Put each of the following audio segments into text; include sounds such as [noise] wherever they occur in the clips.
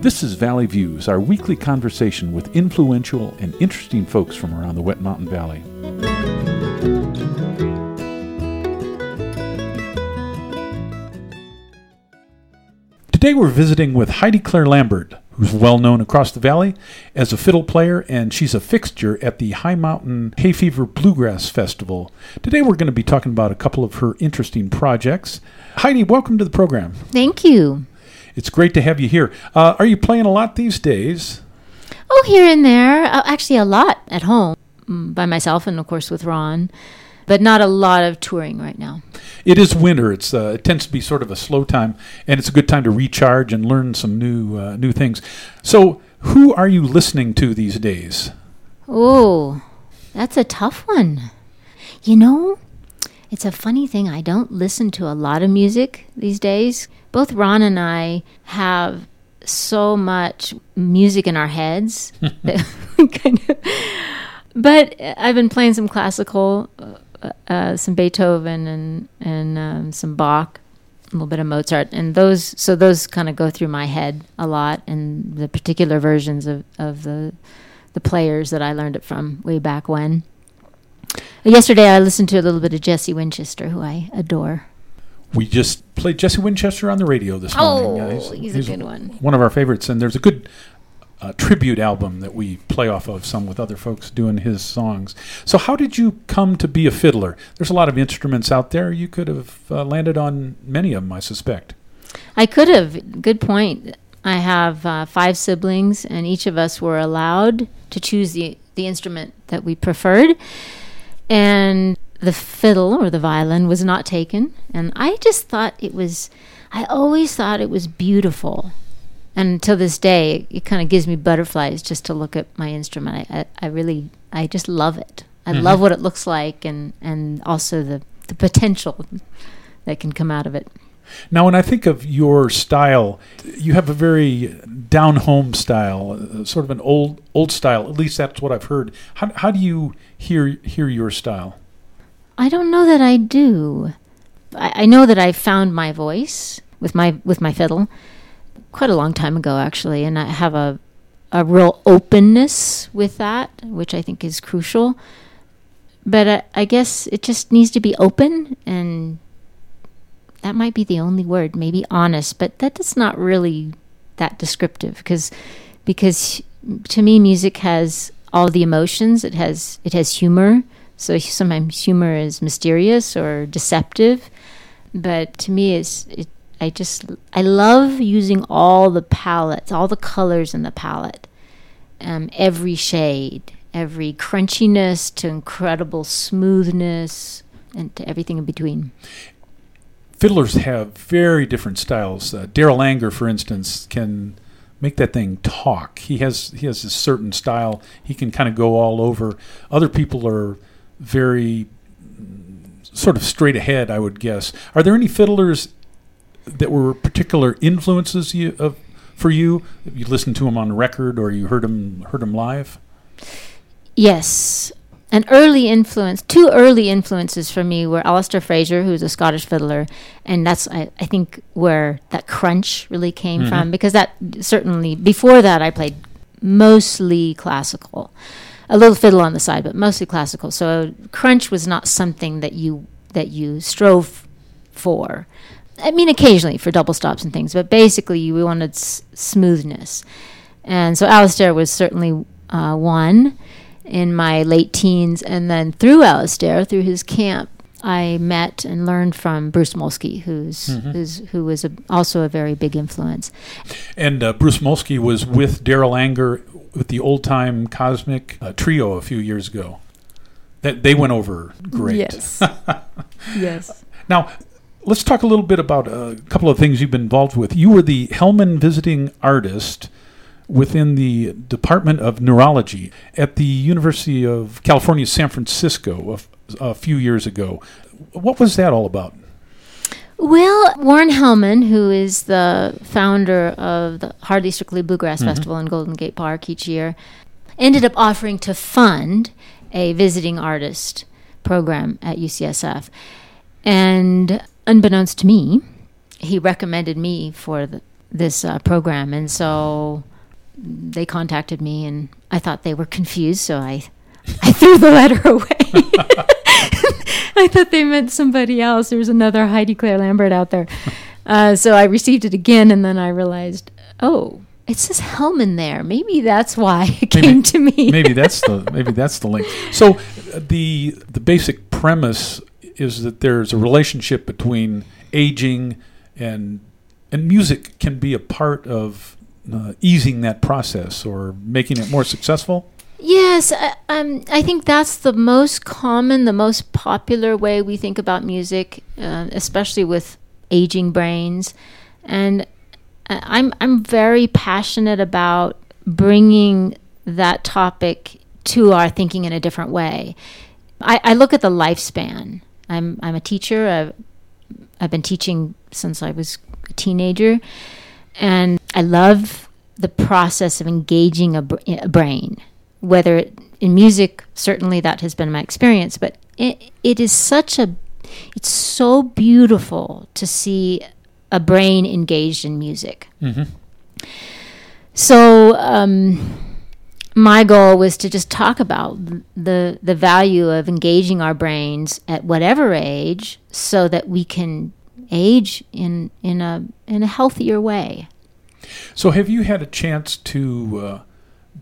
This is Valley Views, our weekly conversation with influential and interesting folks from around the Wet Mountain Valley. Today we're visiting with Heidi Clare Lambert, who's well known across the valley as a fiddle player, and she's a fixture at the High Mountain Hay Fever Bluegrass Festival. Today we're going to be talking about a couple of her interesting projects. Heidi, welcome to the program. Thank you. It's great to have you here. Uh, are you playing a lot these days? Oh, here and there. Uh, actually, a lot at home mm, by myself and, of course, with Ron, but not a lot of touring right now. It is winter. It's uh, it tends to be sort of a slow time, and it's a good time to recharge and learn some new uh, new things. So, who are you listening to these days? Oh, that's a tough one. You know, it's a funny thing. I don't listen to a lot of music these days both Ron and I have so much music in our heads. [laughs] kind of, but I've been playing some classical, uh, uh, some Beethoven and and um, some Bach, a little bit of Mozart, and those. So those kind of go through my head a lot, and the particular versions of, of the the players that I learned it from way back when. Yesterday, I listened to a little bit of Jesse Winchester, who I adore. We just played Jesse Winchester on the radio this morning. Oh, he's, he's, he's, a good one. One of our favorites, and there's a good uh, tribute album that we play off of some with other folks doing his songs. So, how did you come to be a fiddler? There's a lot of instruments out there. You could have uh, landed on many of them, I suspect. I could have. Good point. I have uh, five siblings, and each of us were allowed to choose the the instrument that we preferred. And the fiddle or the violin was not taken. And I just thought it was, I always thought it was beautiful. And to this day, it, it kind of gives me butterflies just to look at my instrument. I, I, I really, I just love it. I mm-hmm. love what it looks like and, and also the, the potential that can come out of it. Now, when I think of your style, you have a very down home style, uh, sort of an old old style. At least that's what I've heard. How, how do you hear hear your style? I don't know that I do. I, I know that I found my voice with my with my fiddle quite a long time ago, actually, and I have a a real openness with that, which I think is crucial. But I, I guess it just needs to be open, and that might be the only word, maybe honest. But that is not really that descriptive because because to me, music has all the emotions. It has it has humor so sometimes humor is mysterious or deceptive, but to me, it's it, I just I love using all the palettes, all the colors in the palette, um, every shade, every crunchiness to incredible smoothness, and to everything in between. Fiddlers have very different styles. Uh, Darol Anger, for instance, can make that thing talk. He has he has a certain style. He can kind of go all over. Other people are very sort of straight ahead, I would guess. Are there any fiddlers that were particular influences you, of, for you? You listened to them on record or you heard them heard them live? Yes. An early influence, two early influences for me were Alasdair Fraser, who's a Scottish fiddler, and that's I, I think where that crunch really came mm-hmm. from because that certainly before that I played mostly classical a little fiddle on the side, but mostly classical. So crunch was not something that you that you strove for. I mean, occasionally for double stops and things, but basically we wanted s- smoothness. And so Alasdair was certainly uh, one in my late teens, and then through Alasdair, through his camp, I met and learned from Bruce Molsky, who's, mm-hmm. who's who was a, also a very big influence. And uh, Bruce Molsky was with Darol Anger with the old time Cosmic uh, Trio a few years ago. That they went over great. Yes. [laughs] yes. Now, let's talk a little bit about a couple of things you've been involved with. You were the Hellman visiting artist within the Department of Neurology at the University of California, San Francisco, a, few years ago. What was that all about? Well, Warren Hellman, who is the founder of the Hardly Strictly Bluegrass mm-hmm. Festival in Golden Gate Park each year, ended up offering to fund a visiting artist program at UCSF. And unbeknownst to me, he recommended me for the this uh, program, and so they contacted me, and I thought they were confused, so I I threw the letter [laughs] away. [laughs] [laughs] I thought they meant somebody else. There was another Heidi Clare Lambert out there. [laughs] Uh, so I received it again, and then I realized, oh, it says Hellman there. Maybe that's why it came to me. [laughs] maybe that's the maybe that's the link. So uh, the the basic premise is that there's a relationship between aging and and music can be a part of uh, easing that process or making it more successful. Yes, I, um, I think that's the most common, the most popular way we think about music, uh, especially with aging brains. And I- I'm I'm very passionate about bringing that topic to our thinking in a different way. I, I look at the lifespan. I'm I'm a teacher. I've, I've been teaching since I was a teenager, and I love the process of engaging a, br- a brain whether it, in music certainly that has been my experience but it, it is such a it's so beautiful to see a brain engaged in music Mm-hmm. so um, my goal was to just talk about the the value of engaging our brains at whatever age so that we can age in in a in a healthier way So have you had a chance to uh,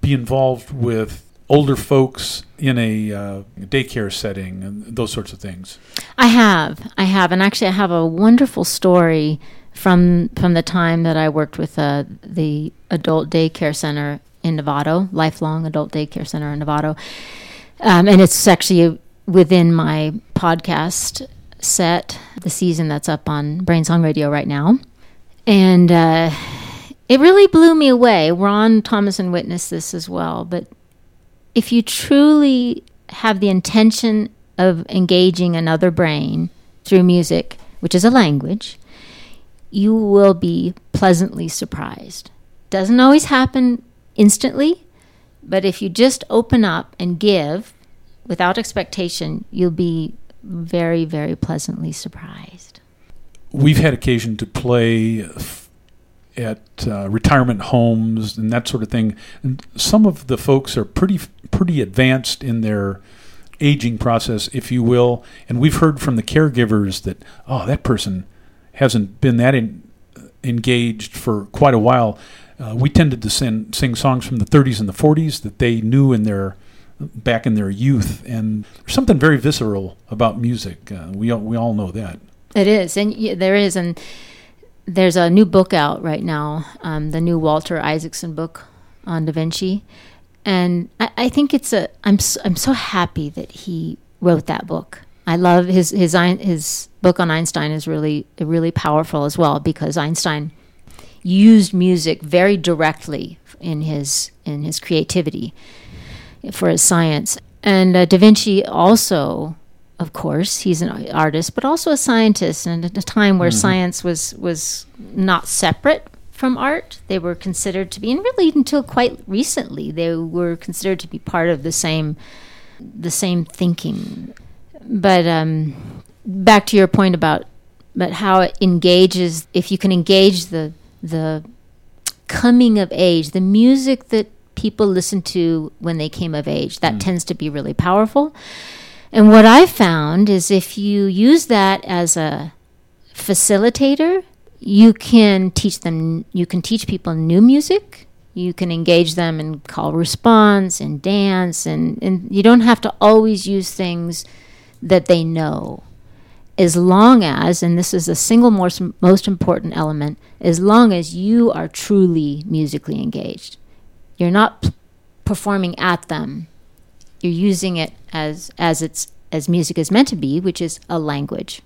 be involved with older folks in a uh, daycare setting and those sorts of things? I have, I have, and actually, I have a wonderful story from from the time that I worked with uh, the adult daycare center in Novato, lifelong adult daycare center in Novato, um, and it's actually within my podcast set, the season that's up on Brain Song Radio right now, and uh, it really blew me away. Ron Thomason witnessed this as well, but if you truly have the intention of engaging another brain through music, which is a language, you will be pleasantly surprised. Doesn't always happen instantly, but if you just open up and give without expectation, you'll be very, very pleasantly surprised. We've had occasion to play at uh, retirement homes and that sort of thing. And some of the folks are pretty pretty advanced in their aging process, if you will. And we've heard from the caregivers that oh, that person hasn't been that in, engaged for quite a while. Uh, we tended to sing, sing songs from the 30s and the 40s that they knew in their back in their youth, and there's something very visceral about music. Uh, we all, we all know that. It is, and there is, and there's a new book out right now, um, the new Walter Isaacson book on Da Vinci, and I, I think it's a. I'm so, I'm so happy that he wrote that book. I love his his his book on Einstein is really really powerful as well because Einstein used music very directly in his in his creativity for his science. And uh, Da Vinci also, of course, he's an artist, but also a scientist. And at a time where science was was not separate from art, they were considered to be, and really until quite recently, they were considered to be part of the same the same thinking. But um, back to your point about but how it engages. If you can engage the the coming of age, the music that people listen to when they came of age, that tends to be really powerful. And what I found is if you use that as a facilitator, you can teach them, you can teach people new music. You can engage them in call response and dance, and, and you don't have to always use things that they know as long as, and this is the single most, most important element, as long as you are truly musically engaged. You're not p- performing at them. You're using it as as it's as music is meant to be, which is a language.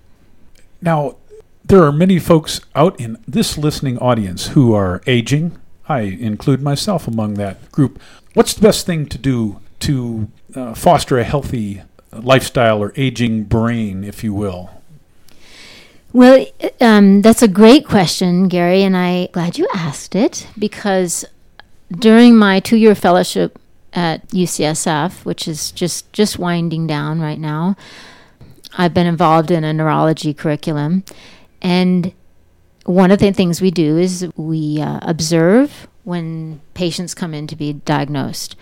Now, there are many folks out in this listening audience who are aging. I include myself among that group. What's the best thing to do to uh, foster a healthy lifestyle or aging brain, if you will? Well, um, that's a great question, Gary, and I'm glad you asked it because during my two-year fellowship at UCSF, which is just just winding down right now, I've been involved in a neurology curriculum, and one of the things we do is we uh, observe when patients come in to be diagnosed.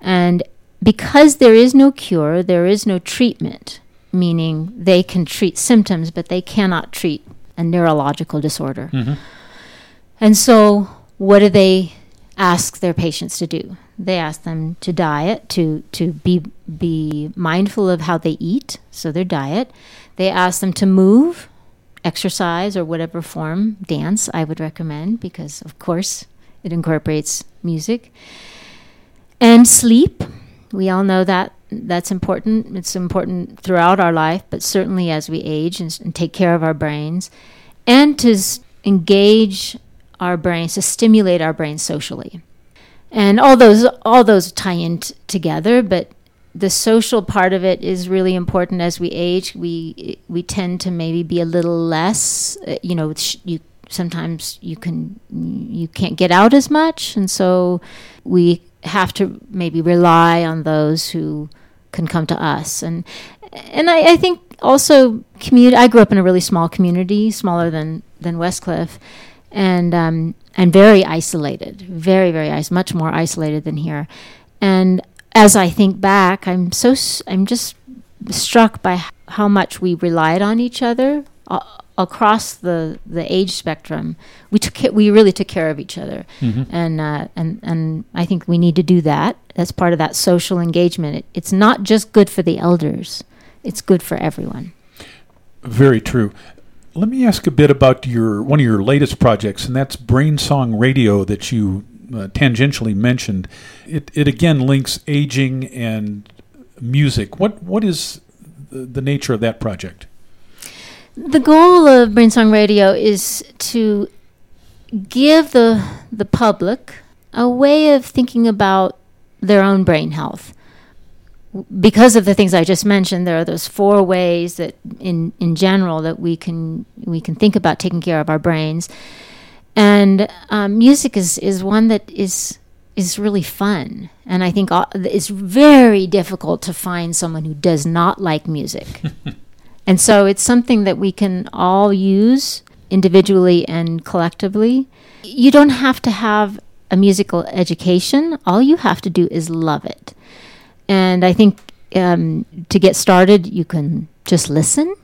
And because there is no cure, there is no treatment, meaning they can treat symptoms, but they cannot treat a neurological disorder. Mm-hmm. And so, what do they ask their patients to do? They ask them to diet, to to be be mindful of how they eat, so their diet. They ask them to move, exercise or whatever form, dance I would recommend because of course it incorporates music. And sleep. We all know that that's important. It's important throughout our life, but certainly as we age and, and take care of our brains and to s- engage our brains, to stimulate our brains socially. And all those all those tie in t- together, but the social part of it is really important as we age. We we tend to maybe be a little less, uh, you know, sh- you sometimes you can you can't get out as much, and so we have to maybe rely on those who can come to us. And and I, I think also community. I grew up in a really small community, smaller than than Westcliffe, and um, and very isolated, very very is- much more isolated than here. And as I think back, I'm so I'm just struck by how much we relied on each other uh, across the the age spectrum. We took we really took care of each other, Mhm. and uh, and and I think we need to do that. That's part of that social engagement. It, it's not just good for the elders; it's good for everyone. Very true. Let me ask a bit about your one of your latest projects, and that's Brain Song Radio that you uh, tangentially mentioned. It it again links aging and music. What what is the, the nature of that project? The goal of Brainsong Radio is to give the the public a way of thinking about their own brain health. Because of the things I just mentioned, there are those four ways that, in in general, that we can we can think about taking care of our brains, and um, music is is one that is is really fun, and I think all- it's very difficult to find someone who does not like music. [laughs] And so it's something that we can all use individually and collectively. You don't have to have a musical education, all you have to do is love it. And I think um, to get started, you can just listen,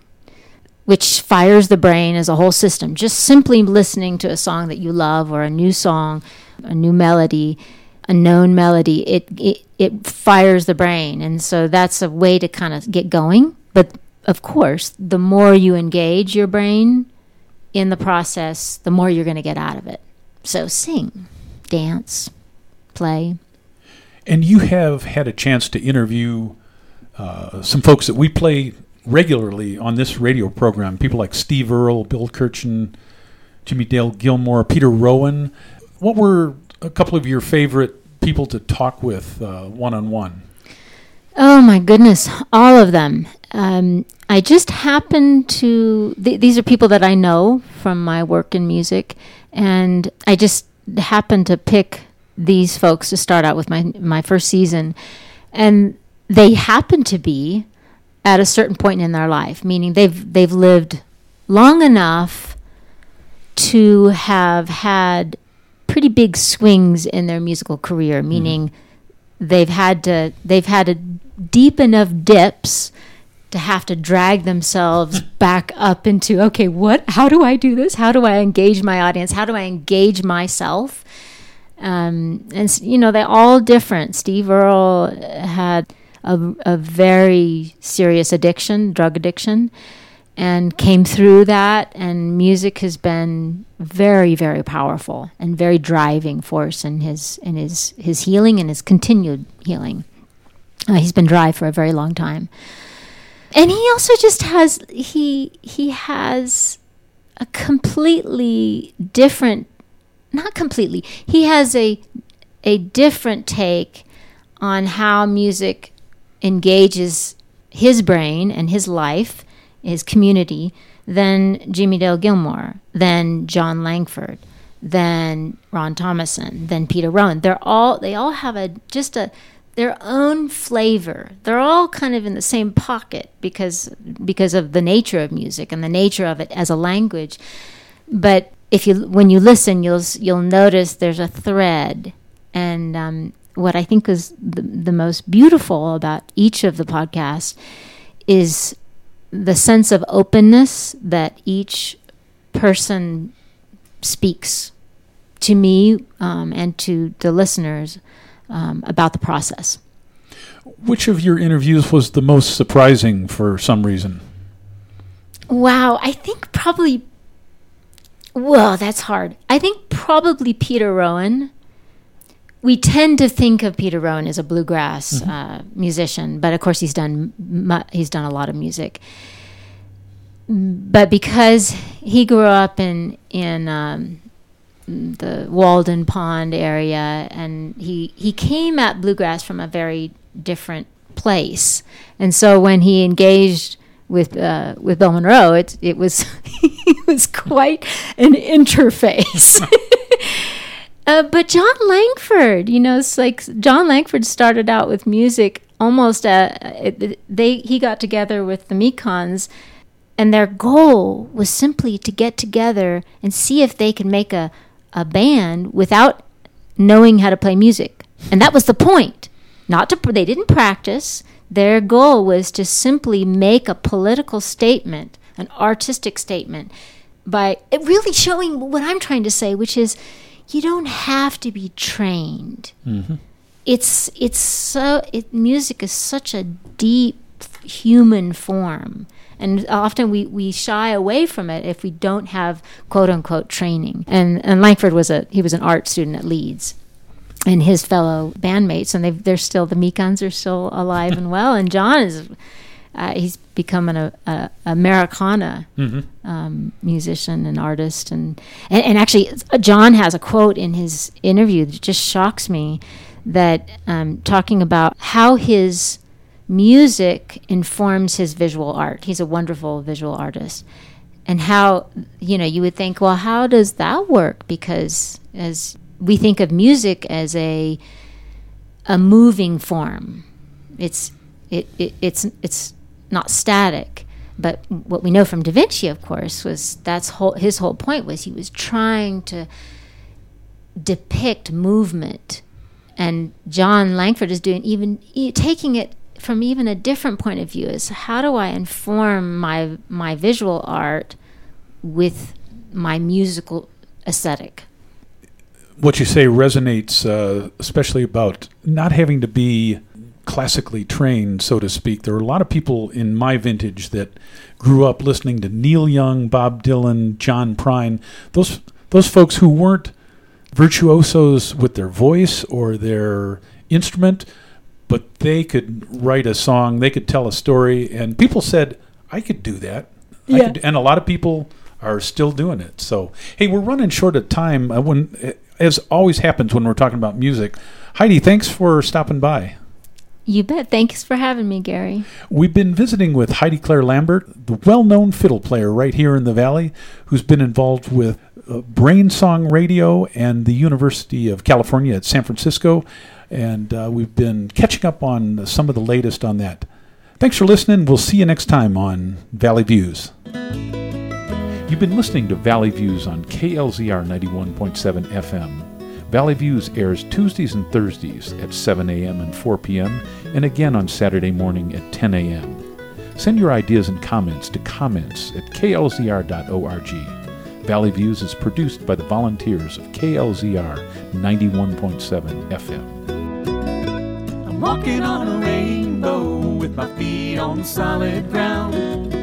which fires the brain as a whole system. Just simply listening to a song that you love or a new song, a new melody, a known melody, it, it, it fires the brain. And so that's a way to kind of get going. But of course, the more you engage your brain in the process, the more you're going to get out of it. So sing, dance, play. And you have had a chance to interview uh, some folks that we play regularly on this radio program. People like Steve Earle, Bill Kirchen, Jimmy Dale Gilmore, Peter Rowan. What were a couple of your favorite people to talk with one on one? Oh my goodness, all of them. Um, I just happen to, th- these are people that I know from my work in music, and I just happened to pick these folks to start out with my, my first season. And they happen to be at a certain point in their life, meaning they've, they've lived long enough to have had pretty big swings in their musical career, mm-hmm. meaning they've had to they've had a deep enough dips to have to drag themselves [laughs] back up into okay what how do i do this? How do i engage my audience? How do i engage myself um, and you know they're all different. Steve earle had a, a very serious addiction drug addiction and came through that. And music has been very very powerful and very driving force in his in his his healing and his continued healing. Uh, he's been dry for a very long time. And he also just has he he has a completely different not completely he has a a different take on how music engages his brain and his life his community than Jimmy Dale Gilmore, than Jon Langford, than Ron Thomason, than Peter Rowan. They're all they all have a just a their own flavor. They're all kind of in the same pocket because because of the nature of music and the nature of it as a language. but if you when you listen, you'll you'll notice there's a thread, and um, what I think is the, the most beautiful about each of the podcasts is the sense of openness that each person speaks to me um, and to the listeners um, about the process. Which of your interviews was the most surprising for some reason? Wow, I think probably. Well, that's hard. I think probably Peter Rowan. We tend to think of Peter Rowan as a bluegrass uh, musician, but of course he's done mu- he's done a lot of music. But because he grew up in in um, the Walden Pond area, and he he came at bluegrass from a very different place, and so when he engaged with uh, with Bill Monroe, it it was [laughs] it was quite an interface. [laughs] uh, but Jon Langford, you know, it's like Jon Langford started out with music almost. Uh, it, they he got together with the Mekons, and their goal was simply to get together and see if they could make a a band without knowing how to play music, and that was the point. Not to they didn't practice. Their goal was to simply make a political statement, an artistic statement, by really showing what I'm trying to say, which is you don't have to be trained. Mm-hmm. It's it's so it music is such a deep human form. And often we, we shy away from it if we don't have quote unquote training. And and Langford was a he was an art student at Leeds and his fellow bandmates, and they they're still the Mekons are still alive and well. And Jon is uh, he's become an a, a Americana um, musician and artist, and, and and actually Jon has a quote in his interview that just shocks me, that um, talking about how his music informs his visual art. He's a wonderful visual artist. And how, you know, you would think, well, how does that work? Because as we think of music as a a moving form, it's it, it it's it's not static. But what we know from Da Vinci, of course, was that's whole, his whole point was he was trying to depict movement, and Jon Langford is doing even taking it from even a different point of view is how do I inform my my visual art with my musical aesthetic? What you say resonates, uh, especially about not having to be classically trained, so to speak. There are a lot of people in my vintage that grew up listening to Neil Young, Bob Dylan, John Prine. Those those folks who weren't virtuosos with their voice or their instrument, but they could write a song, they could tell a story, and people said, "I could do that." I Yeah. could, and a lot of people are still doing it. So, hey, we're running short of time. Uh, when, uh, as always happens when we're talking about music, Heidi, thanks for stopping by. You bet. Thanks for having me, Gary. We've been visiting with Heidi Clare Lambert, the well known fiddle player right here in the Valley, who's been involved with uh, Brain Song Radio and the University of California at San Francisco. And uh, we've been catching up on some of the latest on that. Thanks for listening. We'll see you next time on Valley Views. You've been listening to Valley Views on KLZR 91.7 FM. Valley Views airs Tuesdays and Thursdays at 7 a.m. and 4 p.m., and again on Saturday morning at 10 a.m. Send your ideas and comments to comments at klzr.org. Valley Views is produced by the volunteers of KLZR 91.7 FM. I'm walking on a rainbow with my feet on solid ground.